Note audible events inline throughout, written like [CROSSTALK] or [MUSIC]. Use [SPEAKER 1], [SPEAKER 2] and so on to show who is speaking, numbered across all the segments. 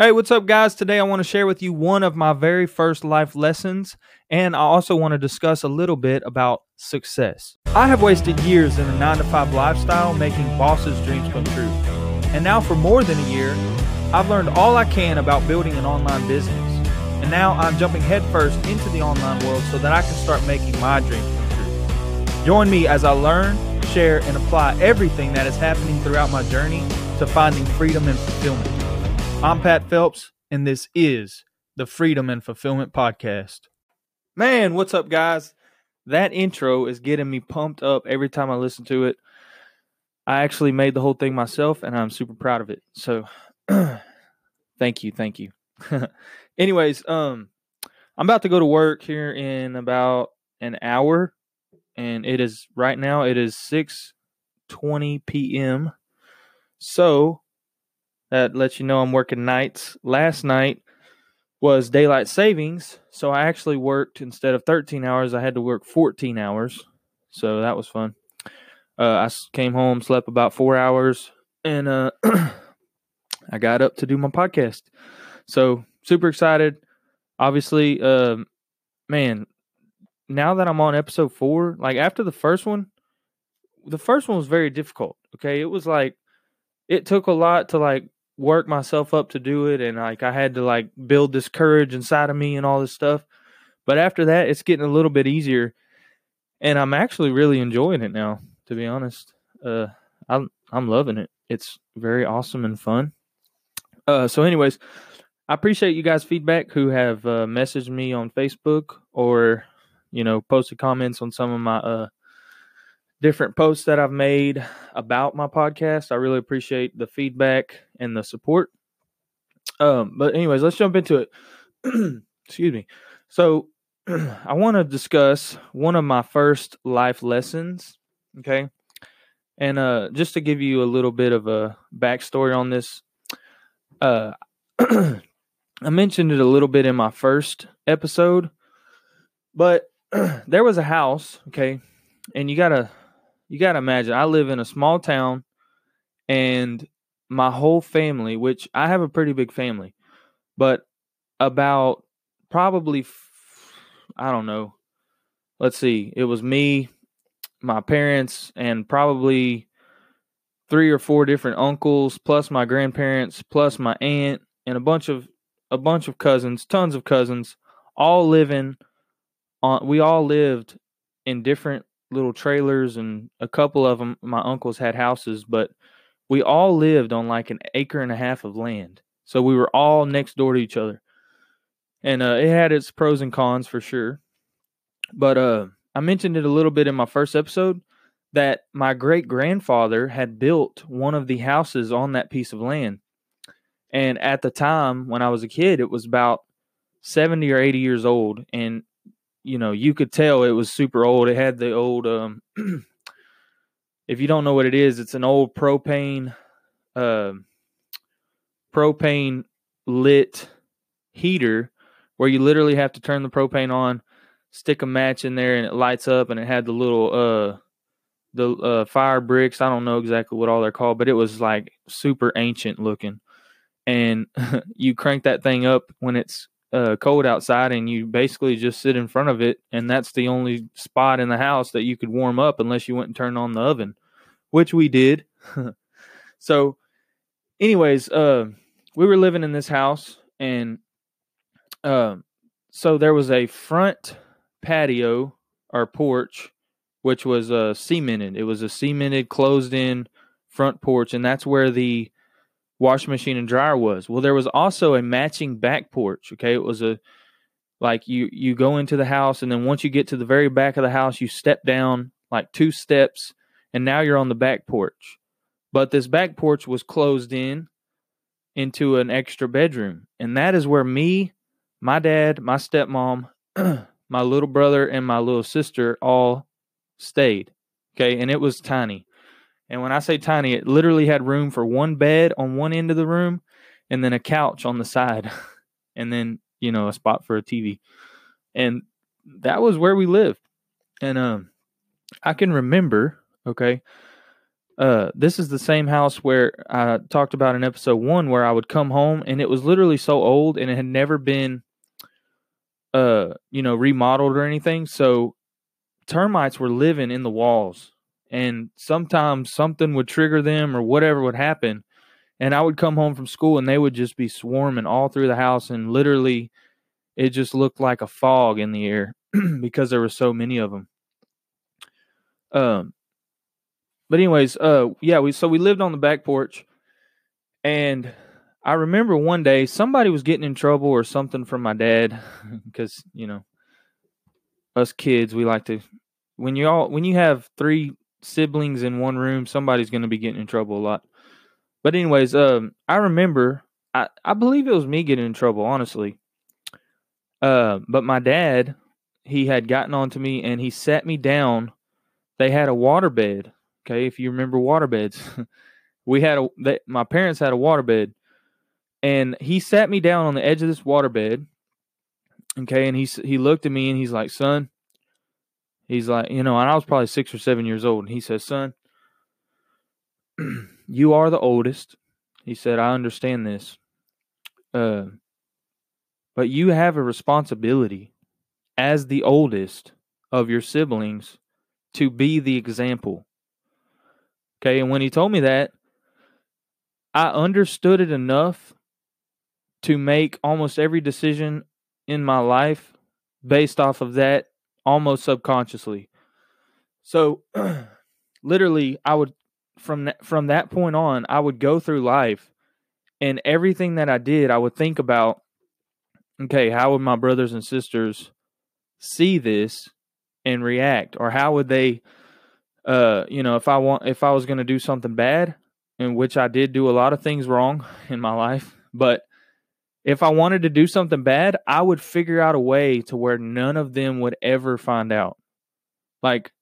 [SPEAKER 1] Hey, what's up, guys? Today I want to share with you one of my very first life lessons, and I also want to discuss a little bit about success. I have wasted years in a 9 to 5 lifestyle making bosses' dreams come true. And now, for more than a year, I've learned all I can about building an online business. And now I'm jumping headfirst into the online world so that I can start making my dreams come true. Join me as I learn, share, and apply everything that is happening throughout my journey to finding freedom and fulfillment. I'm Pat Phelps, and this is the Freedom and Fulfillment Podcast. Man, what's up, guys? That intro is getting me pumped up every time I listen to it. I actually made the whole thing myself, and I'm super proud of it. So, [CLEARS THROAT] thank you, thank you. [LAUGHS] Anyways, um, I'm about to go to work here in about an hour, and it is right now. It is six twenty p.m. So that lets you know I'm working nights. Last night was daylight savings, so I actually worked instead of 13 hours, I had to work 14 hours. So that was fun. Uh, I came home, slept about four hours, and uh, [CLEARS THROAT] I got up to do my podcast. So super excited. Obviously, uh, man, now that I'm on episode four, like after the first one, the first one was very difficult. Okay, it was like it took a lot to like work myself up to do it and like I had to like build this courage inside of me and all this stuff. But after that, it's getting a little bit easier and I'm actually really enjoying it now, to be honest. Uh I'm I'm loving it. It's very awesome and fun. Uh so anyways, I appreciate you guys feedback who have uh, messaged me on Facebook or you know posted comments on some of my uh different posts that I've made about my podcast. I really appreciate the feedback and the support. Um, but anyways, let's jump into it. [CLEARS THROAT] Excuse me. So [CLEARS THROAT] I want to discuss one of my first life lessons. Okay. And uh just to give you a little bit of a backstory on this, uh [CLEARS THROAT] I mentioned it a little bit in my first episode, but there was a house, okay, and you gotta you got to imagine I live in a small town and my whole family, which I have a pretty big family, but about probably, I don't know, let's see, it was me, my parents, and probably three or four different uncles, plus my grandparents, plus my aunt, and a bunch of a bunch of cousins, tons of cousins, all living on. We all lived in different little trailers and a couple of them my uncles had houses but we all lived on like an acre and a half of land so we were all next door to each other. And uh, it had its pros and cons for sure. But uh, i mentioned it a little bit in my first episode that my great grandfather had built one of the houses on that piece of land. And at the time when i was a kid it was about 70 or 80 years old and you know, you could tell it was super old. It had the old um [CLEARS THROAT] if you don't know what it is, it's an old propane uh, propane lit heater where you literally have to turn the propane on, stick a match in there and it lights up and it had the little uh the uh, fire bricks. I don't know exactly what all they're called, but it was like super ancient looking. And [LAUGHS] you crank that thing up when it's uh, cold outside and you basically just sit in front of it and that's the only spot in the house that you could warm up unless you went and turned on the oven which we did. [LAUGHS] So anyways uh, we were living in this house and uh, so there was a front patio or porch which was uh, cemented. It was a cemented closed in front porch and that's where the washing machine and dryer was. Well, there was also a matching back porch. Okay, it was a like you you go into the house and then once you get to the very back of the house, you step down like two steps and now you're on the back porch. But this back porch was closed in into an extra bedroom, and that is where me, my dad, my stepmom, [CLEARS THROAT] my little brother, and my little sister all stayed. Okay, and it was tiny. And when I say tiny, it literally had room for one bed on one end of the room and then a couch on the side [LAUGHS] and then, you know, a spot for a TV. And that was where we lived. And um I can remember, okay, Uh, this is the same house where I talked about in episode one, where I would come home and it was literally so old and it had never been, uh, you know, remodeled or anything. So termites were living in the walls, and sometimes something would trigger them or whatever would happen, and I would come home from school and they would just be swarming all through the house, and literally, it just looked like a fog in the air [CLEARS THROAT] because there were so many of them. Um, but anyways, uh, yeah, we so we lived on the back porch, and I remember one day somebody was getting in trouble or something from my dad, [LAUGHS] because you know, us kids we like to when you all when you have three siblings in one room, somebody's going to be getting in trouble a lot. But anyways, um, I remember I I believe it was me getting in trouble, honestly. Uh, but my dad, he had gotten onto me and he sat me down. They had a water bed Okay, if you remember waterbeds, [LAUGHS] we had a they, my parents had a waterbed, and he sat me down on the edge of this waterbed. Okay, and he he looked at me and he's like, "Son," he's like, you know, and I was probably six or seven years old, and he says, "Son, [CLEARS THROAT] you are the oldest." He said, "I understand this, uh, but you have a responsibility as the oldest of your siblings to be the example." Okay. And when he told me that, I understood it enough to make almost every decision in my life based off of that almost subconsciously. So [CLEARS THROAT] literally I would from from that point on I would go through life and everything that I did I would think about okay, how would my brothers and sisters see this and react or how would they uh, you know, if I want, if I was going to do something bad, in which I did do a lot of things wrong [LAUGHS] in my life, but if I wanted to do something bad, I would figure out a way to where none of them would ever find out. Like,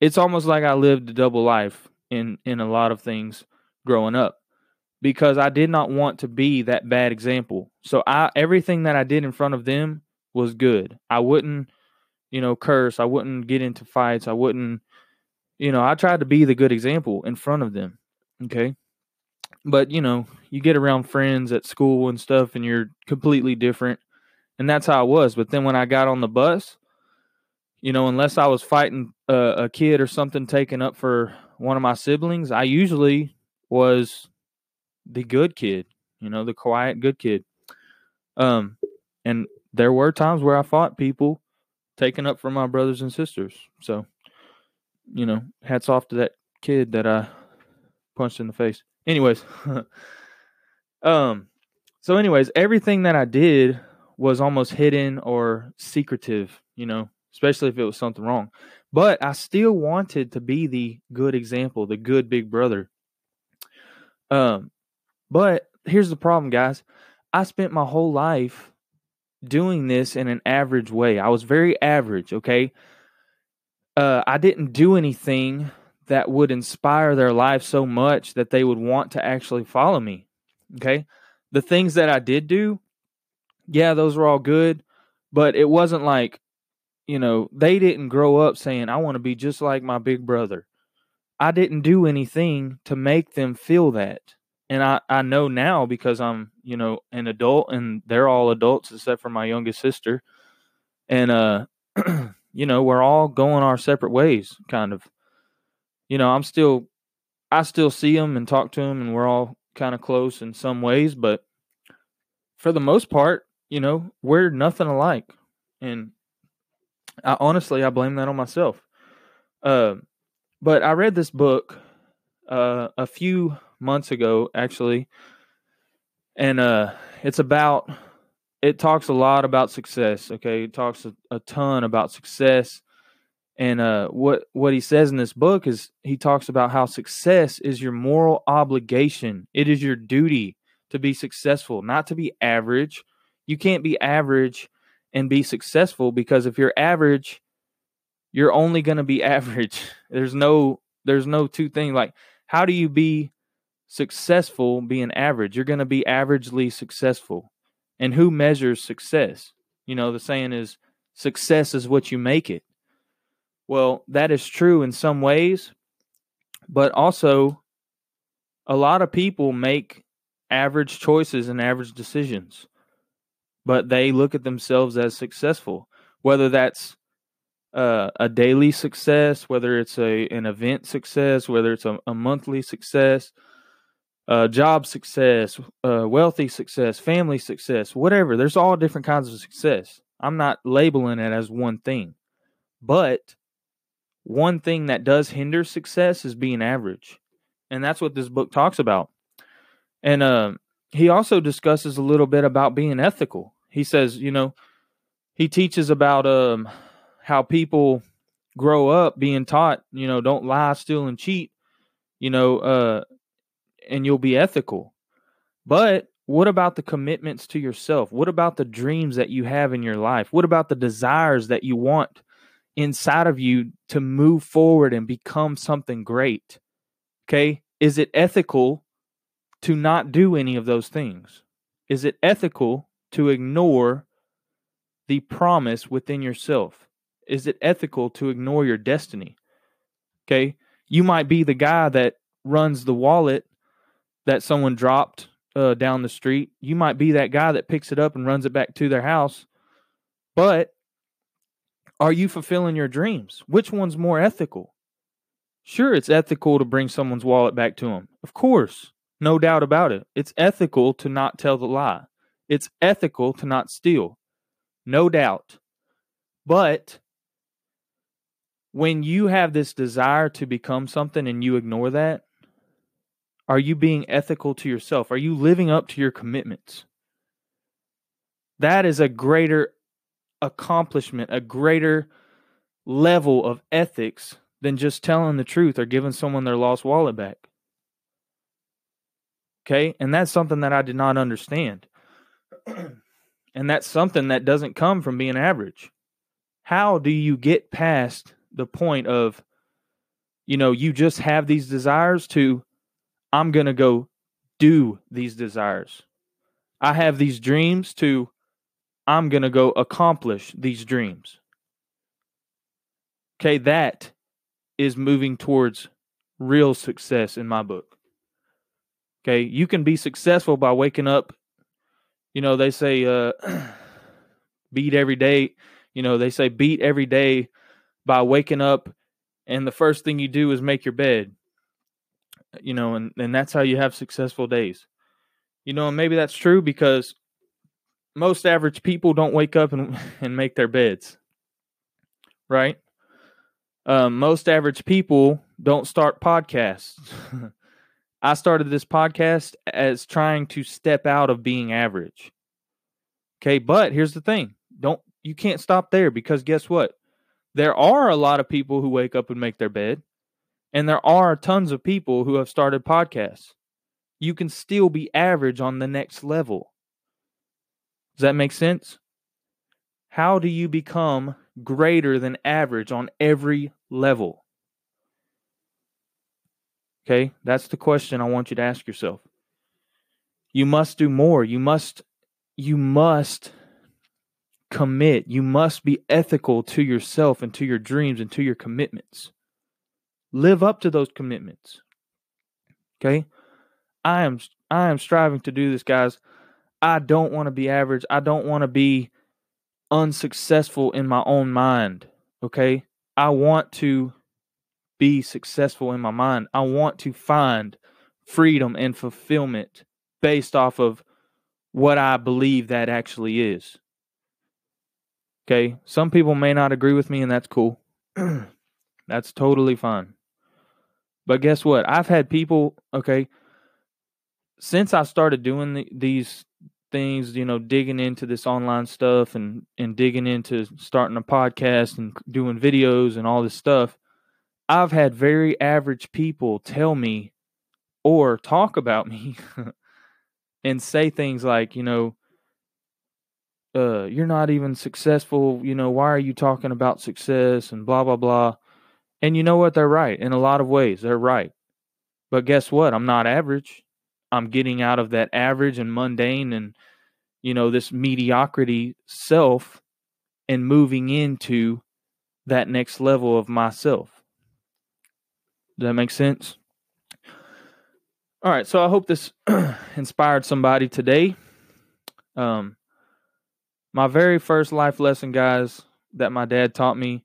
[SPEAKER 1] it's almost like I lived a double life in in a lot of things growing up because I did not want to be that bad example. So I everything that I did in front of them was good. I wouldn't, you know, curse. I wouldn't get into fights. I wouldn't you know, I tried to be the good example in front of them. Okay. But, you know, you get around friends at school and stuff and you're completely different. And that's how I was. But then when I got on the bus, you know, unless I was fighting a, a kid or something taken up for one of my siblings, I usually was the good kid, you know, the quiet good kid. Um, and there were times where I fought people taken up for my brothers and sisters. So you know, hats off to that kid that I punched in the face. Anyways, [LAUGHS] um, so anyways, everything that I did was almost hidden or secretive, you know, especially if it was something wrong. But I still wanted to be the good example, the good big brother. Um, but here's the problem, guys. I spent my whole life doing this in an average way. I was very average, okay? uh, I didn't do anything that would inspire their life so much that they would want to actually follow me. Okay. The things that I did do, yeah, those were all good, but it wasn't like, you know, they didn't grow up saying, I want to be just like my big brother. I didn't do anything to make them feel that. And I, I know now because I'm, you know, an adult and they're all adults except for my youngest sister. And, uh, [CLEARS THROAT] you know, we're all going our separate ways, kind of. You know, I'm still, I still see them and talk to them, and we're all kind of close in some ways, but for the most part, you know, we're nothing alike. And I honestly, I blame that on myself. Uh, but I read this book uh, a few months ago, actually, and uh, it's about it talks a lot about success. Okay, it talks a, a ton about success, and uh, what what he says in this book is he talks about how success is your moral obligation. It is your duty to be successful, not to be average. You can't be average and be successful because if you're average, you're only going to be [LAUGHS] average. There's no there's no two things like how do you be successful being average? You're going to be averagely successful. And who measures success? You know, the saying is success is what you make it. Well, that is true in some ways, But also, a lot of people make average choices and average decisions, but they look at themselves as successful, whether that's uh, a daily success, whether it's a an event success, whether it's a, a monthly success, uh, job success, uh, wealthy success, family success, whatever. There's all different kinds of success. I'm not labeling it as one thing, but one thing that does hinder success is being average, and that's what this book talks about. And uh, he also discusses a little bit about being ethical. He says, you know, he teaches about um, how people grow up being taught, you know, don't lie, steal, and cheat, you know, uh, and you'll be ethical. But what about the commitments to yourself? What about the dreams that you have in your life? What about the desires that you want inside of you to move forward and become something great? Okay. Is it ethical to not do any of those things? Is it ethical to ignore the promise within yourself? Is it ethical to ignore your destiny? Okay. You might be the guy that runs the wallet that someone dropped uh, down the street. You might be that guy that picks it up and runs it back to their house. But are you fulfilling your dreams? Which one's more ethical? Sure, it's ethical to bring someone's wallet back to them. Of course, no doubt about it. It's ethical to not tell the lie. It's ethical to not steal. No doubt. But when you have this desire to become something and you ignore that, are you being ethical to yourself? Are you living up to your commitments? That is a greater accomplishment, a greater level of ethics than just telling the truth or giving someone their lost wallet back. Okay? And that's something that I did not understand. [CLEARS THROAT] and that's something that doesn't come from being average. How do you get past the point of, you know, you just have these desires to I'm going to go do these desires. I have these dreams to, I'm going to go accomplish these dreams. Okay, that is moving towards real success in my book. Okay, you can be successful by waking up. You know, they say uh, [CLEARS THROAT] beat every day. You know, they say beat every day by waking up, and the first thing you do is make your bed you know, and, and that's how you have successful days. You know, and maybe that's true because most average people don't wake up and, [LAUGHS] and make their beds, right? Um, most average people don't start podcasts. [LAUGHS] I started this podcast as trying to step out of being average. Okay, but here's the thing. Don't you can't stop there because guess what? There are a lot of people who wake up and make their bed. And there are tons of people who have started podcasts. You can still be average on the next level. Does that make sense? How do you become greater than average on every level? Okay, that's the question I want you to ask yourself. You must do more. You must you must commit. You must be ethical to yourself and to your dreams and to your commitments. Live up to those commitments. Okay? I am I am striving to do this, guys. I don't want to be average. I don't want to be unsuccessful in my own mind. Okay? I want to be successful in my mind. I want to find freedom and fulfillment based off of what I believe that actually is. Okay? Some people may not agree with me, and that's cool. [CLEARS THROAT] that's totally fine. But guess what? I've had people, okay, since I started doing the, these things, you know, digging into this online stuff and and digging into starting a podcast and doing videos and all this stuff, I've had very average people tell me or talk about [LAUGHS] me and say things like, you know, uh, you're not even successful, you know, why are you talking about success and blah blah blah. And you know what? They're right in a lot of ways. They're right. But guess what? I'm not average. I'm getting out of that average and mundane and, you know, this mediocrity self and moving into that next level of myself. Does that make sense? All right, so I hope this [CLEARS THROAT] inspired somebody today. Um, my very first life lesson, guys, that my dad taught me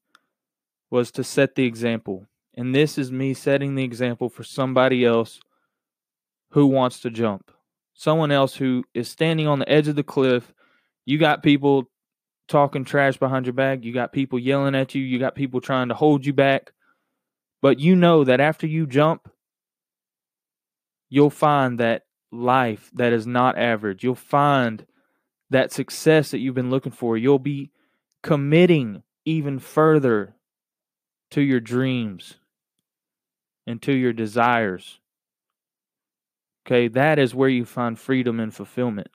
[SPEAKER 1] was to set the example. And this is me setting the example for somebody else who wants to jump. Someone else who is standing on the edge of the cliff. You got people talking trash behind your back. You got people yelling at you. You got people trying to hold you back. But you know that after you jump, you'll find that life that is not average. You'll find that success that you've been looking for. You'll be committing even further to your dreams and to your desires. Okay, that is where you find freedom and fulfillment.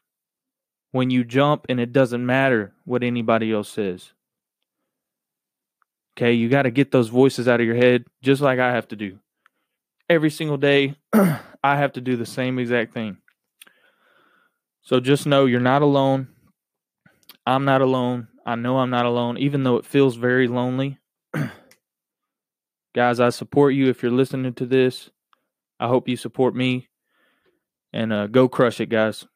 [SPEAKER 1] When you jump and it doesn't matter what anybody else says. Okay, you got to get those voices out of your head just like I have to do. Every single day, [CLEARS THROAT] I have to do the same exact thing. So just know you're not alone. I'm not alone. I know I'm not alone, even though it feels very lonely. [CLEARS THROAT] Guys, I support you if you're listening to this. I hope you support me. And uh, go crush it, guys.